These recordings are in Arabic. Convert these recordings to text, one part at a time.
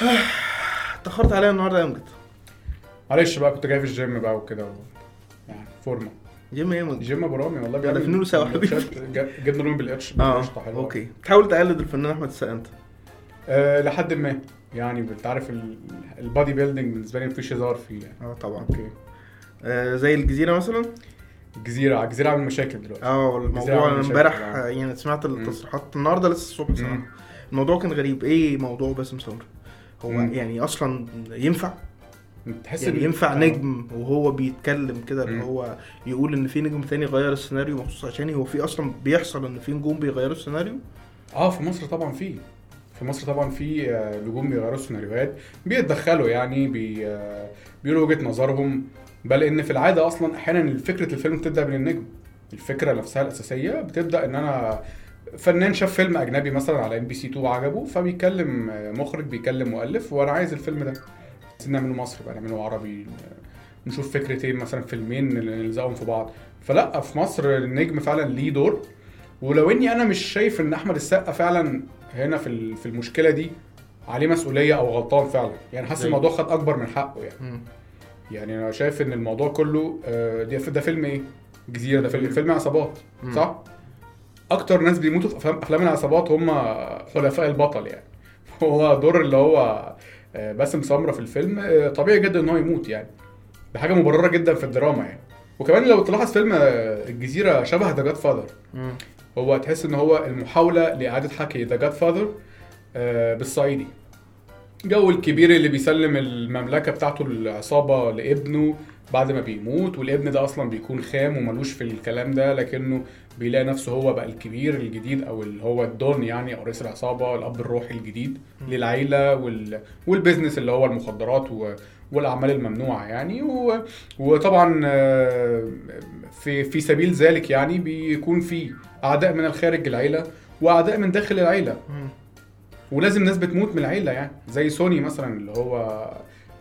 اتاخرت عليا النهارده يا أمجد. معلش بقى كنت جاي في الجيم بقى وكده. يعني فورمة. جيم إيه جيم ابو رامي والله ده فنون سوا حبيبي. جبنا لهم بالقرش آه حلوة. okay. تحاول تقلد الفنان أحمد السقا أنت. أه لحد ما يعني انت عارف ال- ال bodybuilding بالنسبة لي مفيش هزار فيه يعني. آه طبعا. okay. آه زي الجزيرة مثلا؟ الجزيره الجزيره عامل مشاكل دلوقتي. آه الموضوع مشاكل، امبارح آه. يعني سمعت التصريحات النهارده لسه الصبح صراحة. الموضوع كان غريب. إيه موضوع باسم سمرة؟ هو مم. يعني أصلا ينفع تحس يعني ينفع آه. نجم وهو بيتكلم كده اللي. هو يقول إن في نجم تاني غير السيناريو مخصوص عشاني هو في أصلا بيحصل إن في نجوم بيغيروا السيناريو آه في مصر طبعا في في مصر طبعا في آه، نجوم بيغيروا السيناريوهات بيتدخلوا يعني بي آه، بيقولوا وجهة نظرهم بل إن في العادة أصلا أحيانا فكرة الفيلم بتبدأ من النجم الفكرة نفسها الأساسية بتبدأ إن أنا فنان شاف فيلم أجنبي مثلا على MBC 2 وعجبه فبيكلم آه، مخرج بيكلم مؤلف وأنا عايز الفيلم ده. نعمله مصري بقى نعمله عربي آه، نشوف فكرتين مثلا فيلمين نلزقهم في بعض. فلا في مصر النجم فعلا ليه دور. ولو إني أنا مش شايف إن أحمد السقا فعلا هنا في في المشكلة دي عليه مسؤولية أو غلطان فعلا. يعني حاسس؟ الموضوع خد أكبر من حقه يعني. يعني أنا شايف إن الموضوع كله آه، ده فيلم إيه؟ جزيرة ده فيلم فيلم عصابات. صح؟ أكتر ناس بيموتوا في افلام أفلام العصابات هم حلفاء البطل يعني. هو دور اللي هو آه، باسم سمرة في الفيلم آه، طبيعي جدا إن هو يموت يعني. ده حاجة مبررة جدا في الدراما يعني. وكمان لو تلاحظ فيلم آه، الجزيرة شبه The Godfather. هو تحس إن هو المحاولة لإعادة حكي The Godfather بالصعيدي. جو الكبير اللي بيسلم المملكة بتاعته العصابة لابنه بعد ما بيموت والابن ده أصلا بيكون خام وملوش في الكلام ده لكنه بيلاقي نفسه هو بقى الكبير الجديد أو اللي هو ال Don يعني أو رئيس العصابة الأب الروحي الجديد للعيلة وال... وال business اللي هو المخدرات و... والأعمال الممنوعة يعني. و... وطبعا في في سبيل ذلك يعني بيكون في أعداء من الخارج العيلة وأعداء من داخل العيلة. ولازم ناس بتموت من العيلة يعني زي سوني مثلا اللي هو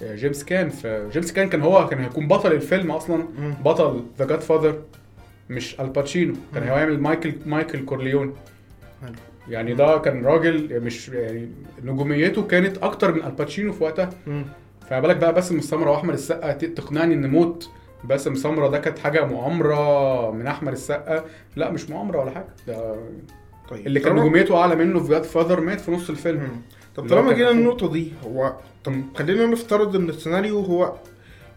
جيمس كان. في جيمس كان كان هو كان هيكون بطل الفيلم أصلا. بطل The Godfather مش آل باتشينو كان. هو يعمل مايكل مايكل كورليون. يعني ده كان راجل مش يعني نجوميته كانت أكتر من آل باتشينو في وقتها. فما بالك بقى باسم سمرة وأحمد السقا. تقنعني ان موت. باسم سمره ده كانت حاجة مؤامرة من أحمد السقا. لا مش مؤامرة ولا حاجة. ده طيب. اللي كان نجوميته أعلى منه في Godfather مات في نص الفيلم. طب طالما جينا. النقطة دي هو طب. خلينا نفترض إن السيناريو هو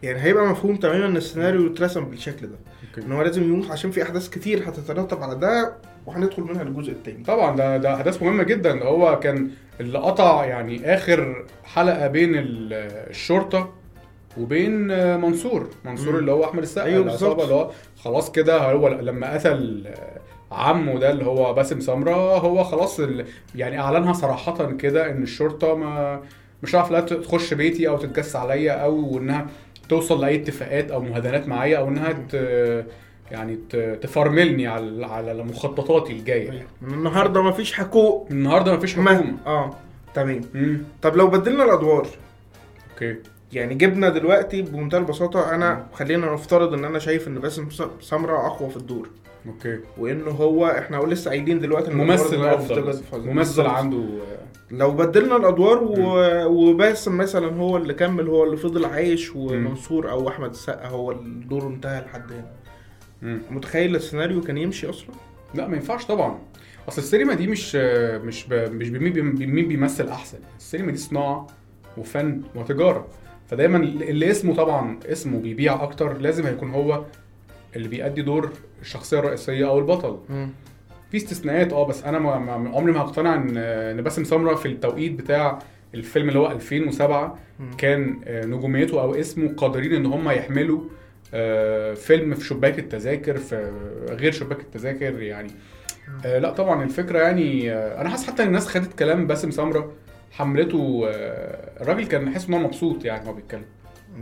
يعني هيبقى مفهوم تماما إن السيناريو اترسم بالشكل ده أوكي. إن هو لازم يموت عشان في أحداث كتير هتترتب على ده وهندخل منها الجزء التاني طبعا ده ده أحداث مهمة جدا هو كان اللي قطع يعني آخر حلقة بين ال- الشرطة وبين منصور منصور مم. اللي هو أحمد السقا أيوه العصابة. اللي هو خلاص كده هو لما قتل عمه ده اللي هو باسم سمرة هو خلاص ال- يعني أعلنها صراحة كده إن الشرطة ما مش هعرف لا تخش بيتي أو تتجسس عليا أو إنها توصل لأي اتفاقات أو مهادنات معايا أو إنها ت يعني تفرملني على على مخططاتي الجاية. من النهارده مفيش حقوق. النهارده مفيش حكومه آه تمام. امم طب لو بدلنا الأدوار أوكي. يعني جبنا دلوقتي بمنتهى البساطة مم. انا خلينا نفترض إن أنا شايف إن باسم سمرة أقوى في الدور. okay. وانه هو إحنا لسه قايلين دلوقتي ان ممثل أفضل. ممثل. عنده لو بدلنا الأدوار و... وباسم مثلا هو اللي كمل هو اللي فضل عايش ومنصور أو أحمد السقا هو الدور انتهى لحد هنا. متخيل السيناريو كان يمشي أصلا؟ لا ما ينفعش طبعا. أصل السينما دي مش مش ب... مش بمين بي- مين بيمثل أحسن. السينما دي صناعة وفن وتجارة. فدايما اللي اسمه طبعا اسمه بيبيع أكتر لازم هيكون هو اللي بيأدي دور الشخصية الرئيسية أو البطل. في استثناءات آه بس أنا ما عمري ما هقتنع إن باسم سمرة في التوقيت بتاع الفيلم اللي هو 2007 مم. كان آه، نجوميته أو اسمه قادرين إن هم يحملوا آه، فيلم في شباك التذاكر في غير شباك التذاكر يعني. آه، لا طبعا الفكرة يعني آه، أنا حاسس حتى إن الناس خدت كلام باسم سمرة حملته آه، الراجل كان حاسس إن هو مبسوط يعني هو بيتكلم.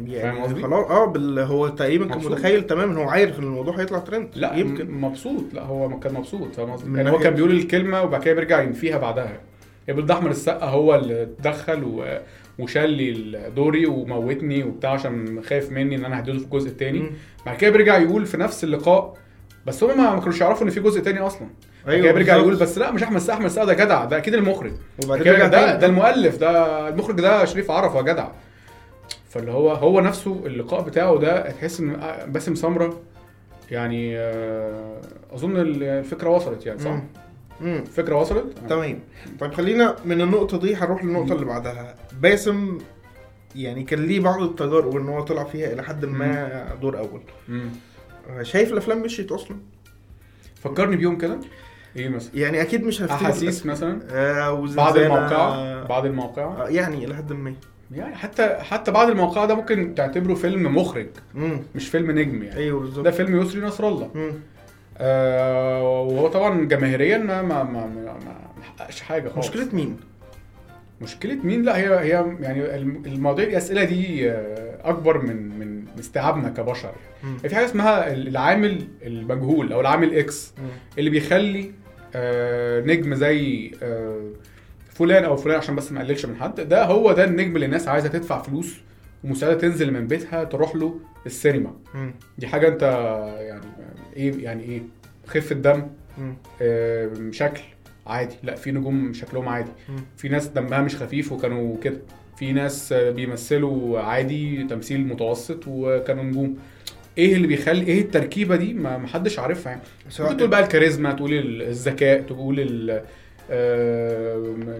يعني؟ خلاص آه بال... هو تقريبا كان. متخيل تماما هو عارف إن الموضوع هيطلع ترند لا يمكن مبسوط لا هو كان مبسوط فاهم قصدي؟ يعني هو كان بيقول الكلمة وبعد كده بيرجع ينفيها بعدها ده احمد السقا هو اللي اتدخل و... وشال لي دوري وموتني وبتاع عشان خايف مني إن أنا هديله في الجزء الثاني. بعد كده بيرجع يقول في نفس اللقاء بس هم ما كانوش يعرفوا إن في جزء تاني أصلا أيوة بيرجع. يقول بس لا مش أحمد السقا أحمد السقا ده جدع ده أكيد المخرج وبعد كده ده. ده المؤلف ده المخرج ده شريف عرفة جدع فاللي هو هو نفسه اللقاء بتاعه ده تحس إن باسم سمرة. يعني آه، أظن الفكرة وصلت يعني صح؟ مم. مم. الفكرة وصلت؟ تمام. طيب خلينا من النقطة دي هنروح للنقطة اللي بعدها. باسم يعني كان ليه بعض التجارب إن هو طلع فيها إلى حد ما دور أول. مم. شايف الأفلام مشيت أصلا؟ فكرني بيهم كده. إيه مثلا؟ يعني أكيد مش هفتكر. أحاسيس مثلا؟ آه بعد الموقعة بعد الموقعة آه يعني إلى حد ما. يعني حتى حتى بعد الموقعة ده ممكن تعتبره فيلم مخرج امم مش فيلم نجم يعني أيوه بالظبط ده فيلم يسري نصر الله مم. آه وهو طبعا جماهيريا ما ما ما ما, ما حققش حاجة خالص مشكلة مين؟ مشكلة مين لا هي هي يعني الم- المواضيع الأسئلة دي آه، أكبر من من استيعابنا كبشر مم. يعني في حاجة اسمها العامل المجهول أو العامل إكس مم. اللي بيخلي آه، نجم زي آه، فلان أو فلان عشان بس ما اقللش من حد. ده هو ده النجم اللي الناس عايزة تدفع فلوس ومساعدة تنزل من بيتها تروح له السينما. مم. دي حاجة أنت يعني إيه يعني إيه؟ خفه دم. آه، شكل عادي. لا في نجوم شكلهم عادي. مم. في ناس دمها مش خفيف وكانوا كده. في ناس بيمثلوا عادي تمثيل متوسط وكانوا نجوم. إيه اللي بيخلي إيه التركيبة دي؟ ما محدش عارفها يعني. تقول بقى الكاريزما تقول ال- الذكاء تقول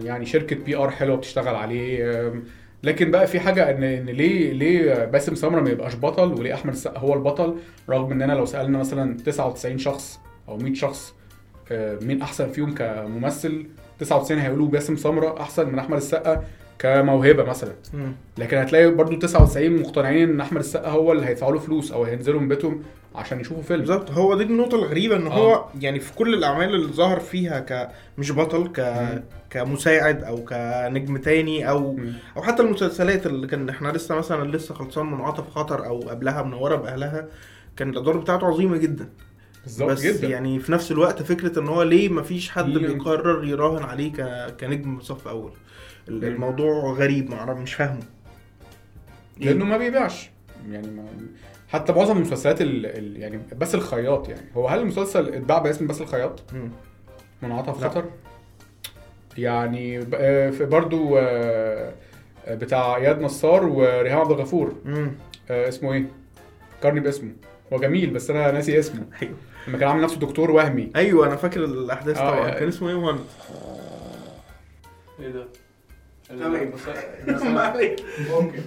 يعني شركة PR حلوة بتشتغل عليه. لكن بقى في حاجة ان إن ليه ليه باسم سمرة ما يبقاش بطل وليه أحمد السقا هو البطل؟ رغم إننا لو سألنا مثلا 99 شخص أو 100 شخص آه، مين أحسن فيهم كممثل؟ 99 هيقولوا باسم سمرة أحسن من أحمد السقا. كموهبة مثلا مم. لكن هتلاقي برضو 99 مقتنعين إن أحمد السقا هو اللي هيدفعوا له فلوس أو هينزلوا من بيتهم عشان يشوفوا فيلم بالظبط هو دي النقطة الغريبة إن آه. هو يعني في كل الأعمال اللي ظهر فيها ك مش بطل ك مم. كمساعد أو كنجم تاني أو مم. أو حتى المسلسلات اللي كان إحنا لسه مثلا لسه خلصان من عاطف خطر أو قبلها منوره باهلها كان الأدوار بتاعته عظيمة جدا بالظبط بس جدا يعني في نفس الوقت فكرة إن هو ليه مفيش حد بيقرر يراهن عليه. كنجم صف أول. الموضوع غريب معرف مش فاهمه. لأنه ما بيبيعش. يعني ما حتى معظم المسلسلات ال... ال... يعني بس الخياط يعني. هو هل المسلسل اتباع باسم بس الخياط؟ مم. من عطف لا. خطر؟ يعني ب- آه، في برضو آه، آه، بتاع إياد نصار وريهام عبد الغفور. اسمه إيه؟ فكرني باسمه. هو جميل بس أنا ناسي اسمه. أيوه. لما كان عامل نفسه دكتور وهمي. أيوه أنا فاكر الأحداث آه، طبعا. آه. كان اسمه إيه مهند إيه ده؟ تمام. ممكن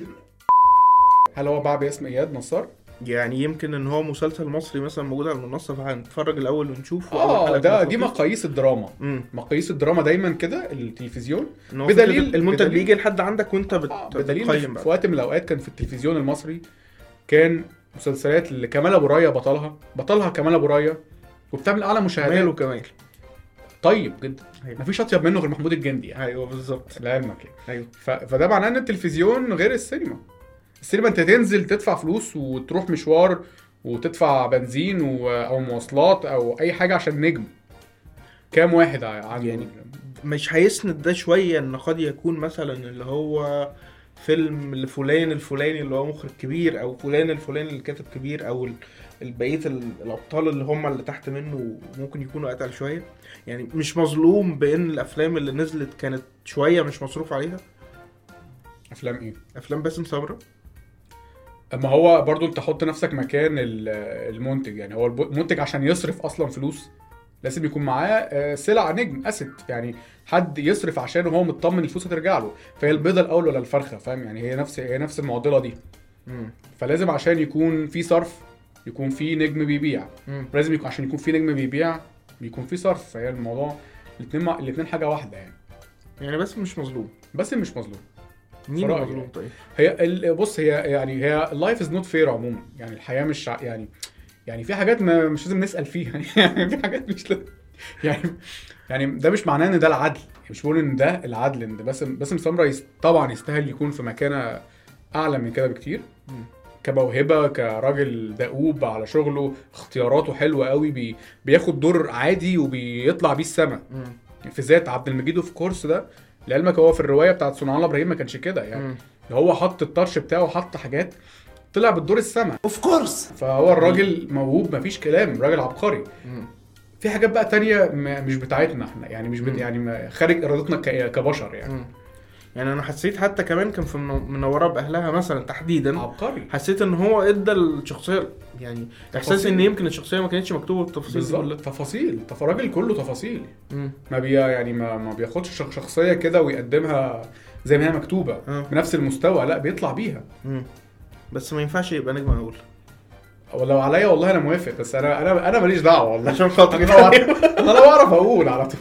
هل هو باع باسم إياد نصار؟ يعني يمكن إن هو مسلسل مصري مثلا موجود على المنصه فهنتفرج الأول ونشوف آه ده دي. مقاييس الدراما. مم. مقاييس الدراما دايما كده التلفزيون. بدليل- المنتج بيجي لحد عندك وأنت بت... آه، بدليل بتقيم في بقى. في وقت من الأوقات كان في التلفزيون المصري كان مسلسلات اللي كمال أبو رايه بطلها. بطلها كمال أبو رايه وبتعمل أعلى مشاهدات. ماله كمال. طيب جدا. أيوة. مفيش أطيب منه غير محمود الجندي يعني. أيوه بالظبط. لعلمك يعني. أيوه. ف... فده معناه إن التلفزيون غير السينما. السينما أنت تنزل تدفع فلوس وتروح مشوار وتدفع بنزين و... أو مواصلات أو أي حاجة عشان نجم. كام واحد عنده يعني مش هيسند ده شوية إن قد يكون مثلا اللي هو فيلم لفلان الفلاني اللي هو مخرج كبير أو فلان الفلاني اللي كاتب كبير أو ال- الأبطال اللي هم اللي تحت منه ممكن يكونوا أتقل شوية. يعني مش مظلوم بإن الأفلام اللي نزلت كانت شوية مش مصروف عليها. أفلام إيه؟ أفلام باسم سمره اما هو برضو أنت حط نفسك مكان ال- المنتج يعني هو المنتج عشان يصرف أصلا فلوس لازم يكون معاه آه، سلع نجم أسيت. يعني حد يصرف عشان وهو مطمن الفلوس هترجع له. فهي البيضة الأول ولا الفرخة فاهم؟ يعني هي نفس هي نفس المعضلة دي. مم. فلازم عشان يكون في صرف يكون في نجم بيبيع. لازم يكون عشان يكون في نجم بيبيع بيكون في صرف. فهي الموضوع الاثنين مع... الاثنين حاجة واحدة يعني. يعني بس مش مظلوم. بس مش مظلوم. مين مظلوم يعني. طيب؟ هي ال- بص هي يعني هي ال life is not fair عموما. يعني الحياة مش يعني يعني في حاجات ما مش لازم نسأل فيها. يعني في حاجات مش لازم يعني يعني ده مش معناه إن ده العدل. مش بقول إن ده العدل إن ده باسم باسم سمره. طبعا يستاهل يكون في مكانة أعلى من كده بكتير. كموهبة كراجل دؤوب على شغله اختياراته حلوة قوي بي... بياخد دور عادي وبيطلع بيه السما. في ذات عبد المجيد of course ده لعلمك هو في الرواية بتاعت صنع الله إبراهيم ما كانش كده يعني. هو حط ال touch بتاعه حط حاجات طلع بالدور السما. of course فهو الراجل موهوب مفيش كلام راجل عبقري. في حاجات بقى تانية مش بتاعتنا إحنا يعني مش بت... يعني خارج إرادتنا ك... كبشر يعني. مم. يعني أنا حسيت حتى كمان كان في منو- منورة بأهلها مثلا تحديدا. عبقري. حسيت إن هو إدى الشخصية يعني إحساس. إن يمكن الشخصية ما كانتش مكتوبة بالتفاصيل دي بالظبط كلها. تفاصيل. تف... راجل كله تفاصيل. مم. ما بي يعني ما, ما بياخدش شخ- شخصية كده ويقدمها زي ما هي مكتوبة. آه. بنفس المستوى لا بيطلع بيها. مم. بس ما ينفعش يبقى نجم اول ولو عليا والله أنا موافق بس أنا أنا أنا ماليش دعوة والله. عشان خاطري أعرف- أنا لو أعرف أقول على طول.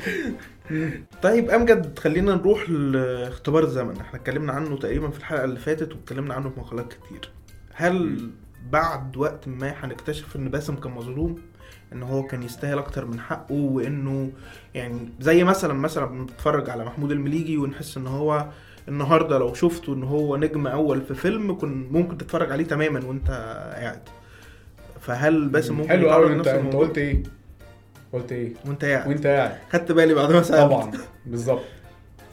طيب امجد خلينا نروح لاختبار الزمن. إحنا اتكلمنا عنه تقريبا في الحلقة اللي فاتت واتكلمنا عنه في مقالات كتير. هل بعد وقت ما هنكتشف إن باسم كان مظلوم إن هو كان يستاهل أكتر من حقه وإنه يعني زي مثلا مثلا بنتفرج على محمود المليجي ونحس إن هو النهارده لو شفته إن هو نجم أول في فيلم كن ممكن تتفرج عليه تماما وأنت قاعد. فهل باسم ممكن حلو قوي انت أنت؟ قلت إيه؟ قلت إيه؟ وأنت قاعد. وأنت قاعد. خدت بالي بعد ما سألت. طبعا بالظبط.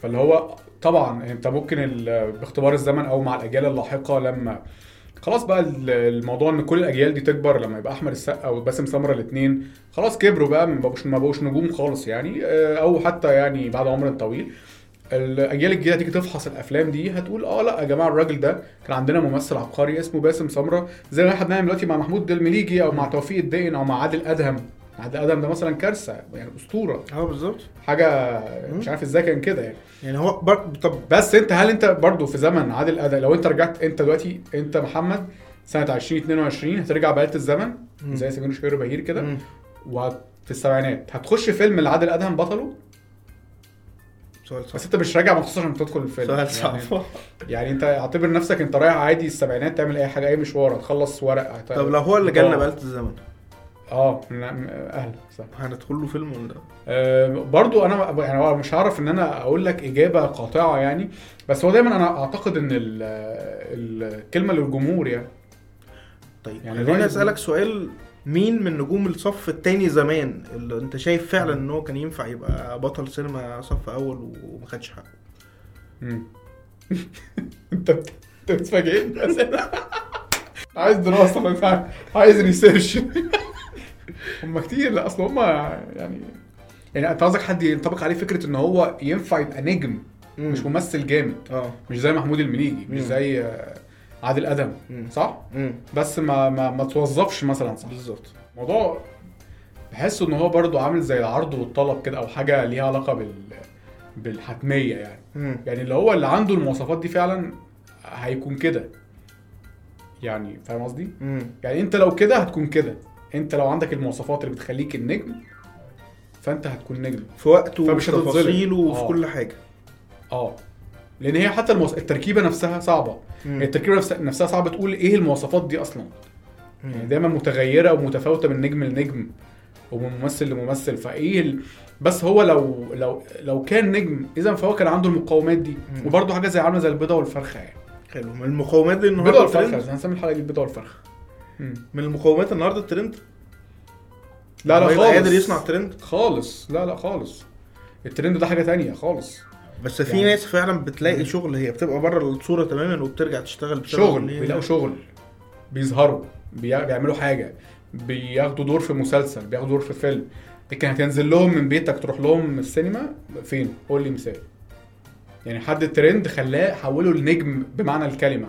فاللي هو طبعا أنت ممكن باختبار الزمن أو مع الأجيال اللاحقة لما خلاص بقى ال- الموضوع إن كل الأجيال دي تكبر لما يبقى أحمد السقا وباسم سمرة الاثنين خلاص كبروا بقى ما بقوش ما بقوش نجوم خالص يعني. آه، أو حتى يعني بعد عمر طويل. الأجيال الجديدة تيجي تفحص الأفلام دي هتقول آه لأ يا جماعة الراجل ده كان عندنا ممثل عبقري اسمه باسم سمرة زي ما إحنا بنعمل دلوقتي مع محمود المليجي أو مع توفيق الدقن أو مع عادل أدهم. عادل ادهم ده مثلا كارثة يعني أسطورة. آه بالظبط. حاجة مش عارف إزاي كان كده يعني. يعني هو بر... طب بس أنت هل أنت برضو في زمن عادل ادهم لو أنت رجعت أنت دلوقتي أنت محمد سنة 2022 هترجع بآلة الزمن؟ مم. زي سمير شهير بهير كده. وفي السبعينات. هتخش فيلم اللي عادل ادهم بطله؟ سؤال صعب. بس أنت مش راجع مخصوص عشان تدخل الفيلم. سؤال يعني, صعب. يعني أنت اعتبر نفسك أنت رايح عادي السبعينات تعمل أي حاجة أي مشوار هتخلص ورق هت... طب لو هو اللي جالنا. بآلة الزمن؟ آه نعم، أهلا صح. هندخل له فيلم ولا؟ آه، برضو أنا يعني مش هعرف إن أنا أقول لك إجابة قاطعة يعني بس هو دايما أنا أعتقد إن ال- الكلمة للجمهور يعني. طيب يعني خليني أسألك سؤال مين من نجوم الصف التاني زمان اللي أنت شايف فعلا إن هو كان ينفع يبقى بطل سينما صف أول وما خدش حقه. أنت أنت بتفاجئني. عايز دراسة عايز ريسيرش هم كتير لا أصل هم يعني يعني أنت قصدك حد ينطبق عليه فكرة إن هو ينفع يبقى نجم مش ممثل جامد. آه. مش زي محمود المليجي مش مم. زي آه، عادل آدم مم. صح؟ امم بس ما ما, ما توظفش مثلا صح. بالظبط. الموضوع بحسه إن هو برضو عامل زي العرض والطلب كده أو حاجة ليها علاقة بال بالحتمية يعني. امم يعني اللي هو اللي عنده المواصفات دي فعلا هيكون كده. يعني فاهم قصدي؟ يعني أنت لو كده هتكون كده. انت لو عندك المواصفات اللي بتخليك النجم فانت هتكون نجم في وقته فمش وفي. تفاصيله وفي آه. كل حاجة آه لأن هي حتى المواص... التركيبة نفسها صعبة مم. التركيبة نفسها, نفسها صعبة تقول إيه المواصفات دي أصلا يعني. دايما متغيرة ومتفاوتة من نجم لنجم ومن ممثل لممثل فإيه ال... بس هو لو لو لو كان نجم اذا فهو كان عنده المقومات دي. وبرده حاجة زي عاملة زي البيضة والفرخة يعني حلو المقومات دي البيضة النهارده والفرخة الترند هنسمي الحلقة دي البيضة والفرخة. من المقومات النهارده الترند؟ لا لا خالص. قادر يصنع ترند. خالص. لا لا خالص. الترند ده حاجة تانية خالص. بس في يعني- ناس فعلا بتلاقي مم. شغل هي بتبقى بره الصورة تماما وبترجع تشتغل شغل بيلاقوا شغل بيظهروا بي- بيعملوا حاجة بياخدوا دور في مسلسل بياخدوا دور في فيلم. لكن هتنزل لهم من بيتك تروح لهم السينما؟ فين؟ قول لي مثال. يعني حد الترند خلاه حوله لنجم بمعنى الكلمة.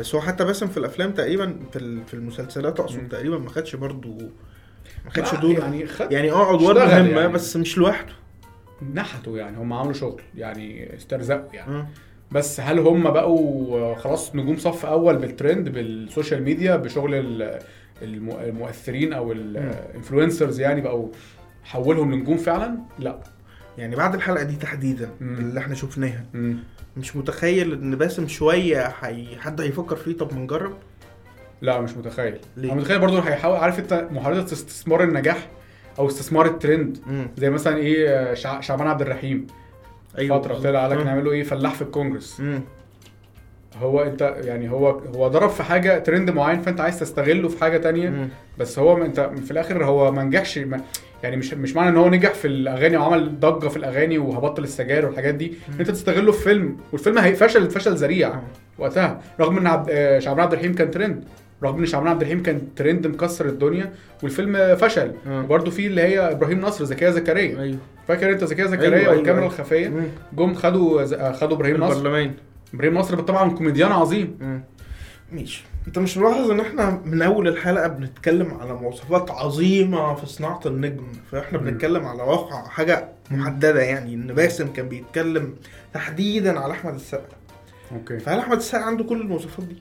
بس هو حتى باسم في الأفلام تقريبا في في المسلسلات. أقصد تقريبا ما خدش برضو ما خدش دور يعني خد يعني آه أدوار مهمة يعني. بس مش لوحده نحتوا يعني هم عملوا شغل يعني استرزقوا يعني آه. بس هل هم بقوا خلاص نجوم صف أول بال trend بال social media بشغل ال- الم- المؤثرين أو ال influencers يعني بقوا حولهم لنجوم فعلا لا يعني بعد الحلقة دي تحديدا مم. اللي إحنا شفناها مم. مش متخيل إن باسم شوية حي... حد هيفكر فيه طب ما نجرب لا مش متخيل ليه؟ أنا متخيل برضه هيحاول عارف انت محاولة استثمار النجاح أو استثمار الترند مم. زي مثلا إيه شع- شعبان عبد الرحيم أيوه فترة طلع قال لك. نعمله إيه فلاح في الكونجرس مم. هو انت يعني هو هو ضرب في حاجة ترند معين فانت عايز تستغله في حاجة تانية. مم. بس هو انت في الآخر هو ما نجحش ما يعني مش مش معنى ان هو نجح في الأغاني وعمل ضجة في الأغاني وهبطل السجاير والحاجات دي. إن انت تستغله في فيلم والفيلم هيفشل فشل ذريع. وقتها. رغم ان عبد آه، شعبان عبد الرحيم كان ترند. رغم ان شعبان عبد الرحيم كان ترند مكسر الدنيا والفيلم فشل. وبرده في اللي هي إبراهيم نصر زكيه زكريا. أيوه. فاكر انت زكيه زكريا أيوة، أيوة، والكاميرا أيوة. الخفية. جم خدوا خدوا إبراهيم نصر. إبراهيم نصر طبعا كوميديان عظيم. مم. ماشي. انت مش ملاحظ ان إحنا من اول الحلقة بنتكلم على مواصفات عظيمة في صناعة النجم؟ فاحنا. بنتكلم على واقع حاجة محددة يعني. إن باسم كان بيتكلم تحديدا على أحمد السقا. أوكي. فهل أحمد السقا عنده كل المواصفات دي؟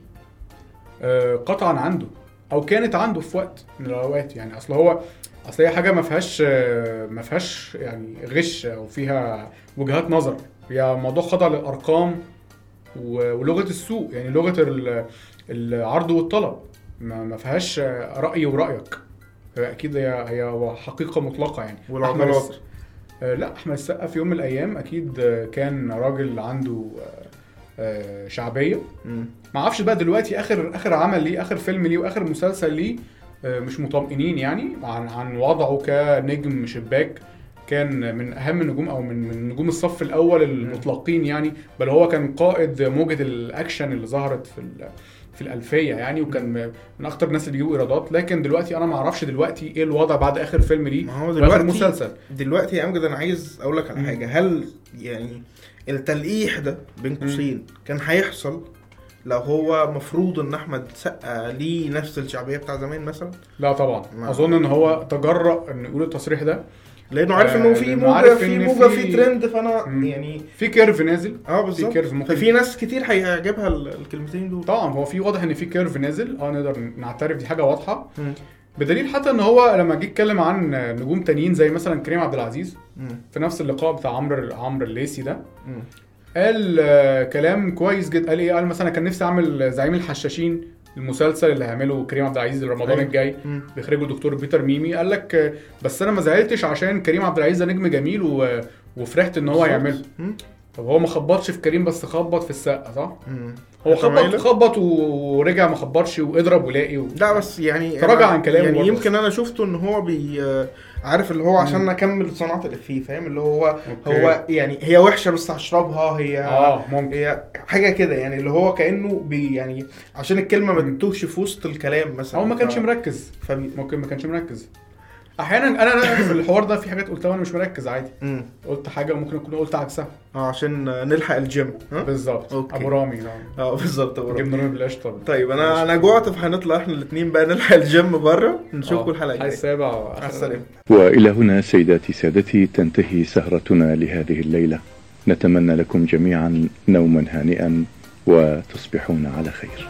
آه، قطعا عنده. أو كانت عنده في وقت من الأوقات يعني. أصل هو أصل هي حاجة ما فيهاش آه، ما فيهاش يعني غش أو فيها وجهات نظر. هي موضوع خضع للأرقام ولغة السوق يعني لغة ال- العرض والطلب. ما ما فيهاش آه، رأي ورأيك. أكيد هي هي حقيقة مطلقة يعني. والعضلات. آه، لا أحمد السقا في يوم من الأيام أكيد كان راجل عنده آه، آه، شعبية. ما أعرفش بقى دلوقتي آخر آخر عمل ليه آخر فيلم ليه وآخر مسلسل ليه مش مطمئنين يعني عن عن وضعه كنجم شباك. كان من أهم النجوم أو من من نجوم الصف الأول المطلقين يعني بل هو كان قائد موجة الأكشن اللي ظهرت في في الألفية يعني وكان من أكتر الناس اللي بيجيبوا إيرادات. لكن دلوقتي أنا ما أعرفش دلوقتي إيه الوضع بعد آخر فيلم ليه ما هو دلوقتي مسلسل. دلوقتي يا أمجد أنا عايز أقول لك على. حاجة. هل يعني التلقيح ده بين قوسين كان هيحصل لو هو مفروض إن أحمد سقا ليه نفس الشعبية بتاع زمان مثلا؟ لا طبعا. أظن إن هو تجرأ انه يقول التصريح ده لأنه عارف آه، إنه في لأنه موجه في موجة في- في ترند فأنا مم. يعني في curve نازل. آه في بالظبط. curve ممكن ففي ناس كتير هيعجبها ال- الكلمتين دول. طبعا هو في واضح إن في curve نازل. آه نقدر نعترف دي حاجة واضحة. مم. بدليل حتى إن هو لما جه يتكلم عن نجوم تانيين زي مثلا كريم عبد العزيز مم. في نفس اللقاء بتاع عمرو عمرو الليثي ده. قال آه، كلام كويس جدا. قال إيه؟ قال مثلا كان نفسي أعمل زعيم الحشاشين. المسلسل اللي هيعمله كريم عبد العزيز رمضان أيوة. الجاي. بيخرجه دكتور بيتر ميمي قال لك بس أنا ما زعلتش عشان كريم عبد العزيز ده نجم جميل و... وفرحت إن هو بالظبط. يعمله مم. طب هو ما خبطش في كريم بس خبط في السقه صح؟ هو خبط؟ خبط ورجع ما خبطش واضرب ولاقي و... لا بس يعني تراجع عن كلامه يعني برضه. يمكن أنا شفته إن هو بي عارف اللي هو عشان أكمل صناعة الإفيه فاهم اللي هو okay. هو يعني هي وحشة بس هشربها هي آه ممكن هي حاجة كده يعني اللي هو كأنه بي يعني عشان الكلمة ما. تتوهش في وسط الكلام مثلا هو ما كانش ف- مركز فبي... ممكن ما كانش مركز أحيانا أنا أنا في الحوار ده في حاجات قلتها وأنا مش مركز عادي. مم. قلت حاجة وممكن أكون قلت عكسها. آه عشان نلحق الجيم. بالظبط. أبو رامي نعم. آه بالظبط يا برافو. جبنا رامي بالقشطه طيب أنا أنا جوعت فهنطلع إحنا الاثنين بقى نلحق الجيم بره. نشوفكم الحلقة الحلقة الجايه السابع وإلى هنا سيداتي سادتي تنتهي سهرتنا لهذه الليلة. نتمنى لكم جميعا نوما هانئا وتصبحون على خير.